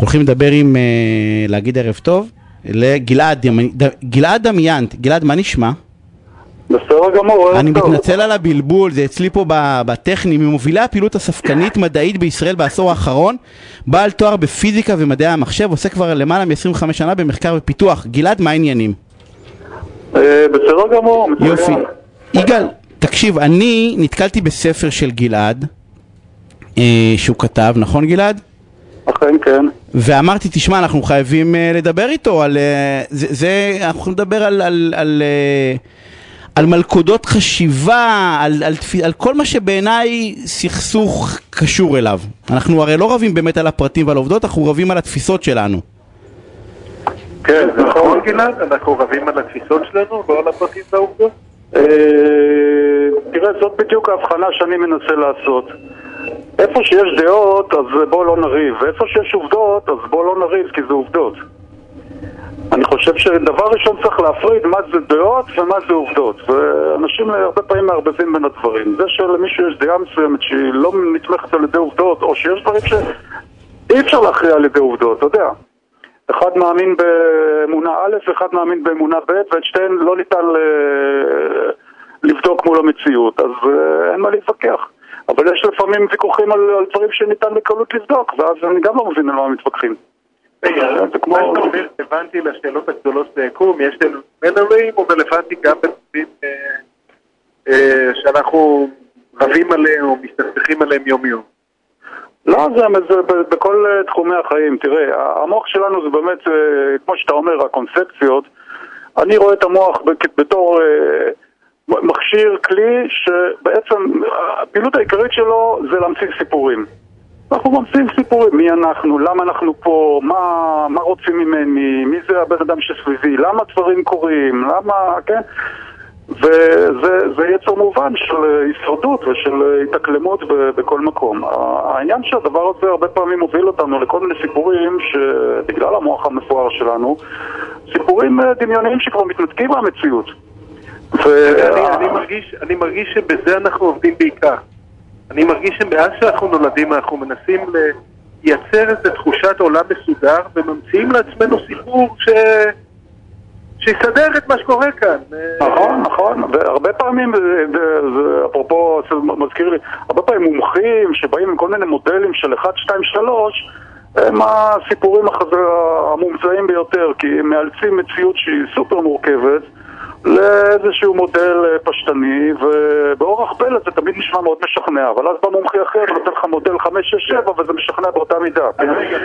אנחנו הולכים לדבר עם, אה, להגיד ערב טוב, לגלעד, גלעד דמיאנט. גלעד, מה נשמע? בסדר גמור, אני. מתנצל על הבלבול, זה אצלי פה בטכני, ממובילי הפעילות הספקנית מדעית בישראל בעשור האחרון, בעל תואר בפיזיקה ומדעי המחשב, עושה כבר למעלה מ-25 שנה במחקר ופיתוח. גלעד, מה העניינים? אה, בסדר גמור. יופי. יגאל, תקשיב, אני נתקלתי בספר של גלעד, אה, שהוא כתב, נכון גלעד? אכן כן. ואמרתי, תשמע, אנחנו חייבים uh, לדבר איתו על... Uh, זה, זה, אנחנו יכולים לדבר על, על, על, uh, על מלכודות חשיבה, על, על, על כל מה שבעיניי סכסוך קשור אליו. אנחנו הרי לא רבים באמת על הפרטים ועל העובדות, אנחנו רבים על התפיסות שלנו. כן, זה נכון. גלעד? אנחנו רבים על התפיסות שלנו, לא על הפרטים והעובדות? אה, תראה, זאת בדיוק ההבחנה שאני מנסה לעשות. איפה שיש דעות, אז בואו לא נריב, ואיפה שיש עובדות, אז בואו לא נריב, כי זה עובדות. אני חושב שדבר ראשון צריך להפריד מה זה דעות ומה זה עובדות. ואנשים הרבה פעמים מערבבים בין הדברים. זה שלמישהו יש דעה מסוימת שהיא לא נתמכת על ידי עובדות, או שיש דברים שאי אפשר להכריע על ידי עובדות, אתה יודע. אחד מאמין באמונה א', אחד מאמין באמונה ב', ואת שתיהן לא ניתן ל- לבדוק מול המציאות, אז אה, אין מה להתווכח. אבל יש לפעמים ויכוחים על, על דברים שניתן בקלות לבדוק, ואז אני גם לא מבין על מה מתווכחים. זה כמו... מה שאתה אומר רלוונטי לשאלות הגדולות ביקום, יש לנו מנורים, הוא רלוונטי גם בנושאים אה, אה, שאנחנו רבים עליהם או מסתכסכים עליהם יום-יום. לא, זה, זה בכל אה, תחומי החיים. תראה, המוח שלנו זה באמת, אה, כמו שאתה אומר, הקונספציות. אני רואה את המוח בתור אה, מכשיר, כלי, שבעצם הפעילות העיקרית שלו זה להמציא סיפורים. אנחנו ממציאים סיפורים, מי אנחנו, למה אנחנו פה, מה, מה רוצים ממני, מי זה הבן אדם שסביבי, למה דברים קורים, למה, כן? וזה זה יצר מובן של הישרדות ושל התאקלמות בכל מקום. העניין שהדבר הזה הרבה פעמים מוביל אותנו לכל מיני סיפורים שבגלל המוח המפואר שלנו, סיפורים אה, דמיוניים שכבר מתנתקים מהמציאות. אני, מרגיש, שבזה אנחנו עובדים בעיקר. אני מרגיש שמאז שאנחנו נולדים אנחנו מנסים לייצר איזו תחושת עולם מסודר וממציאים לעצמנו סיפור ש... שיסדר את מה שקורה כאן. נכון, נכון, והרבה פעמים, זה- אפרופו, זה מזכיר לי, הרבה פעמים מומחים שבאים עם כל מיני מודלים של 1, 2, 3 הם הסיפורים המומצאים ביותר, כי הם מאלצים מציאות שהיא סופר מורכבת לאיזשהו מודל אה, פשטני, ובאורח פלא זה תמיד נשמע מאוד משכנע, אבל אז בא מומחי אחר ונותן לך מודל 5, 6, 7 וזה משכנע באותה מידה. אז רגע,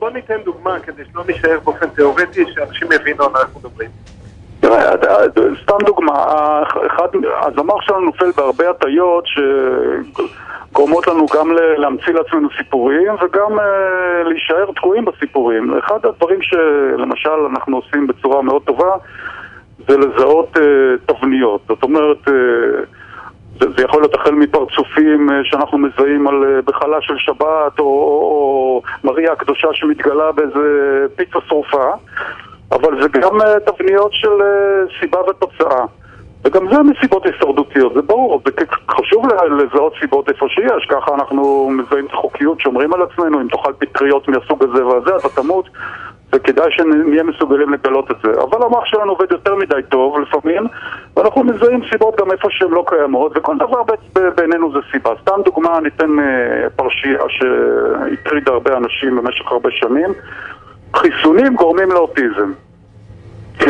בוא, ניתן דוגמה כדי שלא נישאר באופן תיאורטי, שאנשים יבינו על מה אנחנו מדברים. תראה, אתה- סתם דוגמה, אחד, המוח שלנו נופל בהרבה הטיות שגורמות לנו גם להמציא לעצמנו סיפורים וגם אה, להישאר תקועים בסיפורים. אחד הדברים שלמשל אנחנו עושים בצורה מאוד טובה זה לזהות אה, תבניות. זאת אומרת, אה, זה, זה יכול להיות החל מפרצופים אה, שאנחנו מזהים על, אה, בחלה של שבת או, או, או מריה הקדושה שמתגלה באיזה פיצה שרופה אבל זה גם אה, תבניות של אה, סיבה ותוצאה. וגם זה מסיבות הישרדותיות, זה ברור, זה חשוב לזהות סיבות איפה שיש, ככה אנחנו מזהים את החוקיות, שומרים על עצמנו, אם תאכל פטריות מהסוג הזה והזה, אתה תמות, וכדאי שנהיה מסוגלים לגלות את זה. אבל המוח שלנו עובד יותר מדי טוב לפעמים, ואנחנו מזהים סיבות גם איפה שהן לא קיימות, וכל דבר בעינינו זה סיבה. סתם דוגמה, ניתן אה, פרשייה שהטרידה הרבה אנשים במשך הרבה שנים. חיסונים גורמים לאוטיזם.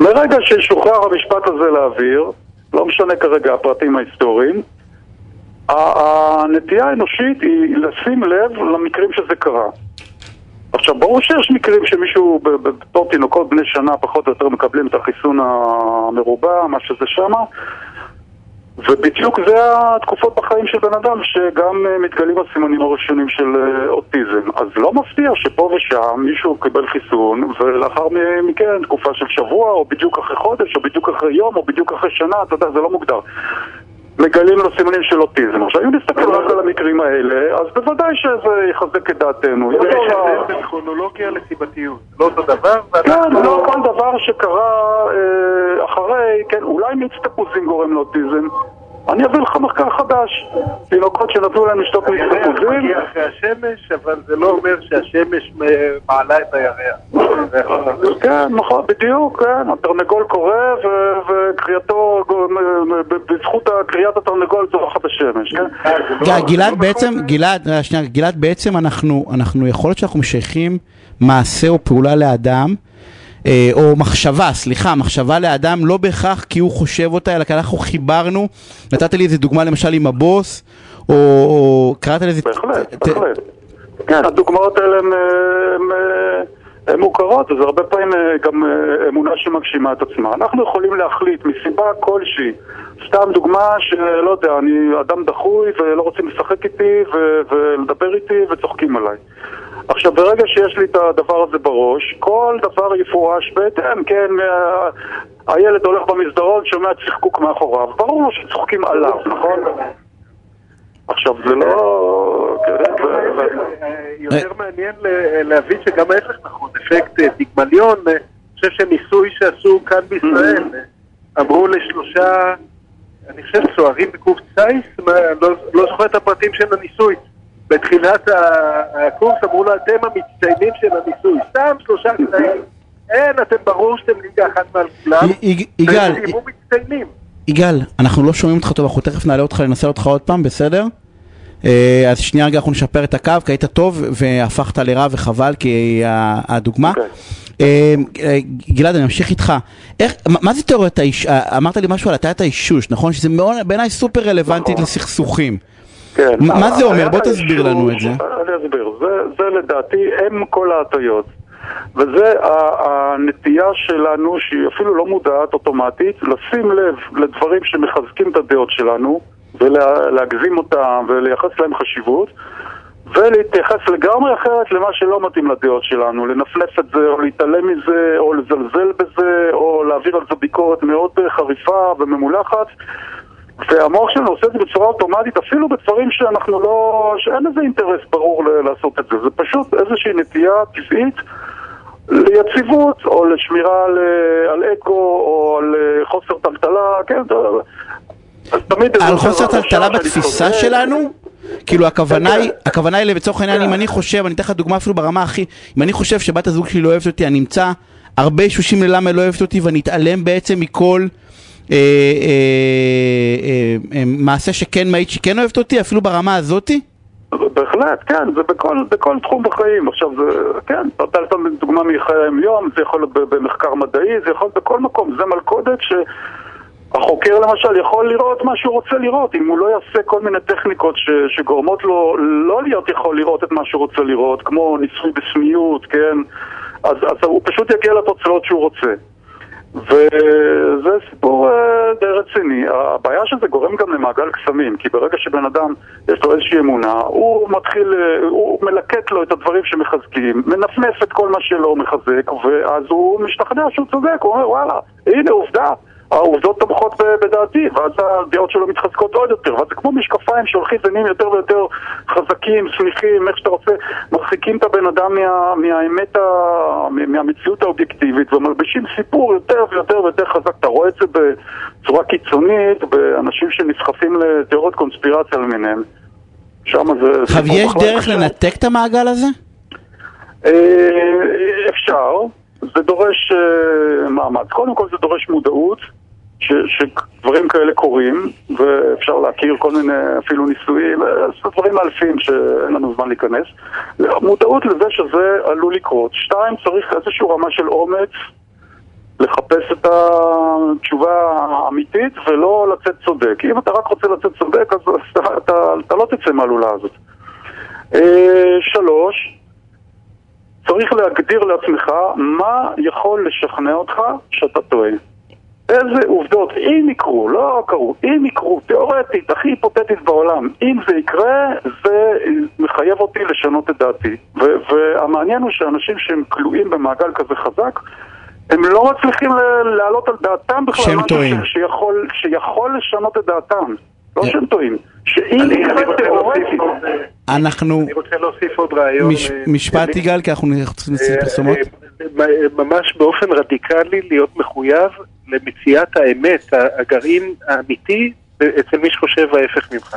מרגע שישוחרר המשפט הזה לאוויר, לא משנה כרגע הפרטים ההיסטוריים, הנטייה האנושית היא לשים לב למקרים שזה קרה. עכשיו, ברור שיש מקרים שמישהו, בתור תינוקות בני שנה פחות או יותר מקבלים את החיסון המרובע, מה שזה שמה, ובדיוק זה התקופות בחיים של בן אדם שגם אה, מתגלים הסימנים הראשונים של אה, אוטיזם. אז לא מפתיע שפה ושם מישהו קיבל חיסון ולאחר מכן תקופה של שבוע או בדיוק אחרי חודש או בדיוק אחרי יום או בדיוק אחרי שנה, אתה יודע, זה לא מוגדר. מגלים לו סימנים של אוטיזם. עכשיו, אם נסתכל רק על המקרים האלה, אז בוודאי שזה יחזק את דעתנו. יש יעזור ל- הבדל בין כרונולוגיה לסיבתיות. לא אותו דבר, כן. לא כל דבר שקרה אה, אחרי, כן, אולי מיץ תפוזים גורם לאוטיזם, אני אביא לך מחקר חדש. תינוקות שנתנו להם לשתות הירח מסתפוזים, מגיע אחרי השמש, אבל זה לא אומר שהשמש מעלה את הירח. כן, נכון, בדיוק, כן, התרנגול קורא וקריאתו, בזכות קריאת התרנגול צורחת השמש, כן? ג- גלעד בעצם, גלעד, רגע, שנייה, גלעד בעצם אנחנו, אנחנו יכול להיות שאנחנו משייכים מעשה או פעולה לאדם, אה, או מחשבה, סליחה, מחשבה לאדם לא בהכרח כי הוא חושב אותה, אלא כי אנחנו חיברנו, נתת לי איזה דוגמה למשל עם הבוס, או, או קראת לזה... בהחלט, ת- בהחלט. כן, הדוגמאות האלה הן, אה, אה, מוכרות, אז הרבה פעמים אה, גם אה, אמונה שמגשימה את עצמה. אנחנו יכולים להחליט מסיבה כלשהי, סתם דוגמה שלא יודע, אני אדם דחוי ולא רוצים לשחק איתי ו- ולדבר איתי וצוחקים עליי. עכשיו, ברגע שיש לי את הדבר הזה בראש, כל דבר יפורש בהתאם, כן, אה, הילד הולך במסדרון, שומע צחקוק מאחוריו, ברור לו שצוחקים עליו, נכון? עכשיו, זה לא... כן, אה, יותר מעניין להבין שגם ההפך נכון, אפקט אה, פיגמליון, אה, אני חושב שניסוי שעשו כאן בישראל, אה, אמרו לשלושה, אני חושב צוערים בקורס טיס, לא לא זוכר את הפרטים של הניסוי. בתחילת הקורס אמרו לו, אתם המצטיינים של הניסוי. סתם שלושה קטעים. אין, אתם ברור שאתם ליגה אחת מעל כולם. יגאל. יגאל, אנחנו לא שומעים אותך טוב, אנחנו תכף נעלה אותך, ננסה אותך עוד פעם, בסדר? אה, אז שנייה רגע אנחנו נשפר את הקו, כי היית טוב והפכת לרע וחבל, כי הדוגמה. אוקיי. אה, אה, גלעד, אני אמשיך איתך. איך, מה- זה תיאוריית האיש... אמרת לי משהו על הטיית האישוש, נכון? שזה בעיניי סופר רלוונטית נכון. לסכסוכים. כן. מה- זה אומר? היה בוא תסביר לנו את זה. אני אסביר. זה, זה לדעתי הם כל ההטיות. וזה הנטייה שלנו, שהיא אפילו לא מודעת אוטומטית, לשים לב לדברים שמחזקים את הדעות שלנו, ולהגזים אותם ולייחס להם חשיבות, ולהתייחס לגמרי אחרת למה שלא מתאים לדעות שלנו, לנפנף את זה, או להתעלם מזה, או לזלזל בזה, או להעביר על זה ביקורת מאוד אה, חריפה וממולחת. והמוח שלנו עושה את זה בצורה אוטומטית, אפילו בדברים שאנחנו לא... שאין איזה אינטרס ברור לעשות את זה. זה פשוט איזושהי נטייה טבעית ליציבות, או לשמירה על, על אקו, או על אה, חוסר טלטלה, כן, אז תמיד... על חוסר טלטלה בתפיסה. שלנו? כאילו הכוונה כן, היא, כן. הכוונה היא לצורך העניין, אם אני חושב, אני אתן לך דוגמה אפילו ברמה הכי, אם אני חושב שבת הזוג שלי לא אוהבת אותי, אני אמצא הרבה אישושים ללמה היא לא אוהבת אותי ואני אתעלם בעצם מכל אה, אה, אה, אה, מעשה שכן מעיד שהיא כן אוהבת אותי, אפילו ברמה הזאתי? בהחלט, כן, זה בכל, בכל תחום בחיים. עכשיו, זה, כן, אתה נתת דוגמה מחיי היום, זה יכול להיות במחקר מדעי, זה יכול להיות בכל מקום. זה מלכודת שהחוקר למשל יכול לראות מה שהוא רוצה לראות. אם הוא לא יעשה כל מיני טכניקות ש, שגורמות לו לא להיות יכול לראות את מה שהוא רוצה לראות, כמו ניסוי בסמיות, כן, אז, אז הוא פשוט יגיע לתוצאות שהוא רוצה. וזה סיפור אה, די רציני. הבעיה שזה גורם גם למעגל קסמים, כי ברגע שבן אדם יש לו איזושהי אמונה, הוא מתחיל, אה, הוא מלקט לו את הדברים שמחזקים, מנפנף את כל מה שלא מחזק, ואז הוא משתכנע שהוא צודק, הוא אומר וואלה, הנה עובדה. העובדות תומכות בדעתי, ואז הדעות שלו מתחזקות עוד יותר, ואז זה כמו משקפיים שהולכים ונהיים יותר ויותר חזקים, שמחים, איך שאתה רוצה, מרחיקים את הבן אדם מה, מהאמת, ה, מה- מהמציאות האובייקטיבית, ומלבישים סיפור יותר ויותר ויותר חזק. אתה רואה את זה בצורה קיצונית, באנשים שנסחפים לתיאוריות קונספירציה למיניהם. שם זה... עכשיו, יש דרך קשה. לנתק את המעגל הזה? אה, אפשר, זה דורש אה, מאמץ. קודם כל זה דורש מודעות, ש, שדברים כאלה קורים, ואפשר להכיר כל מיני אפילו ניסויים, אה, דברים מאלפים שאין לנו זמן להיכנס. מודעות לזה שזה עלול לקרות. שתיים, צריך איזושהי רמה של אומץ לחפש את התשובה האמיתית ולא לצאת צודק. אם אתה רק רוצה לצאת צודק, אז אתה, אתה, אתה לא תצא מהלולה הזאת. אה, שלוש, צריך להגדיר לעצמך מה יכול לשכנע אותך שאתה טועה. איזה עובדות, אם יקרו, לא קרו, אם יקרו, תיאורטית, הכי היפותטית בעולם, אם זה יקרה, זה מחייב אותי לשנות את דעתי. ו- והמעניין הוא שאנשים שהם כלואים במעגל כזה חזק, הם לא מצליחים להעלות על דעתם בכלל שהם טועים. שיכול, שיכול לשנות את דעתם. לא. שהם טועים. שאם יקרה תיאורטית... אה, אנחנו... אני רוצה להוסיף עוד רעיון. מש- אה, משפט. יגאל, כי אנחנו צריכים לצאת אה, פרסומות. ממש באופן רדיקלי להיות מחויב למציאת האמת, הגרעין האמיתי אצל מי שחושב ההפך ממך.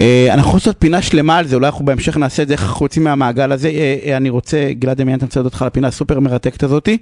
אה, אנחנו יכולים לעשות פינה שלמה על זה, אולי אנחנו בהמשך נעשה את זה, איך אנחנו יוצאים מהמעגל הזה. אה, אה, אני רוצה, גלעד דמיין, אני רוצה להודות לך על הפינה הסופר מרתקת הזאתי.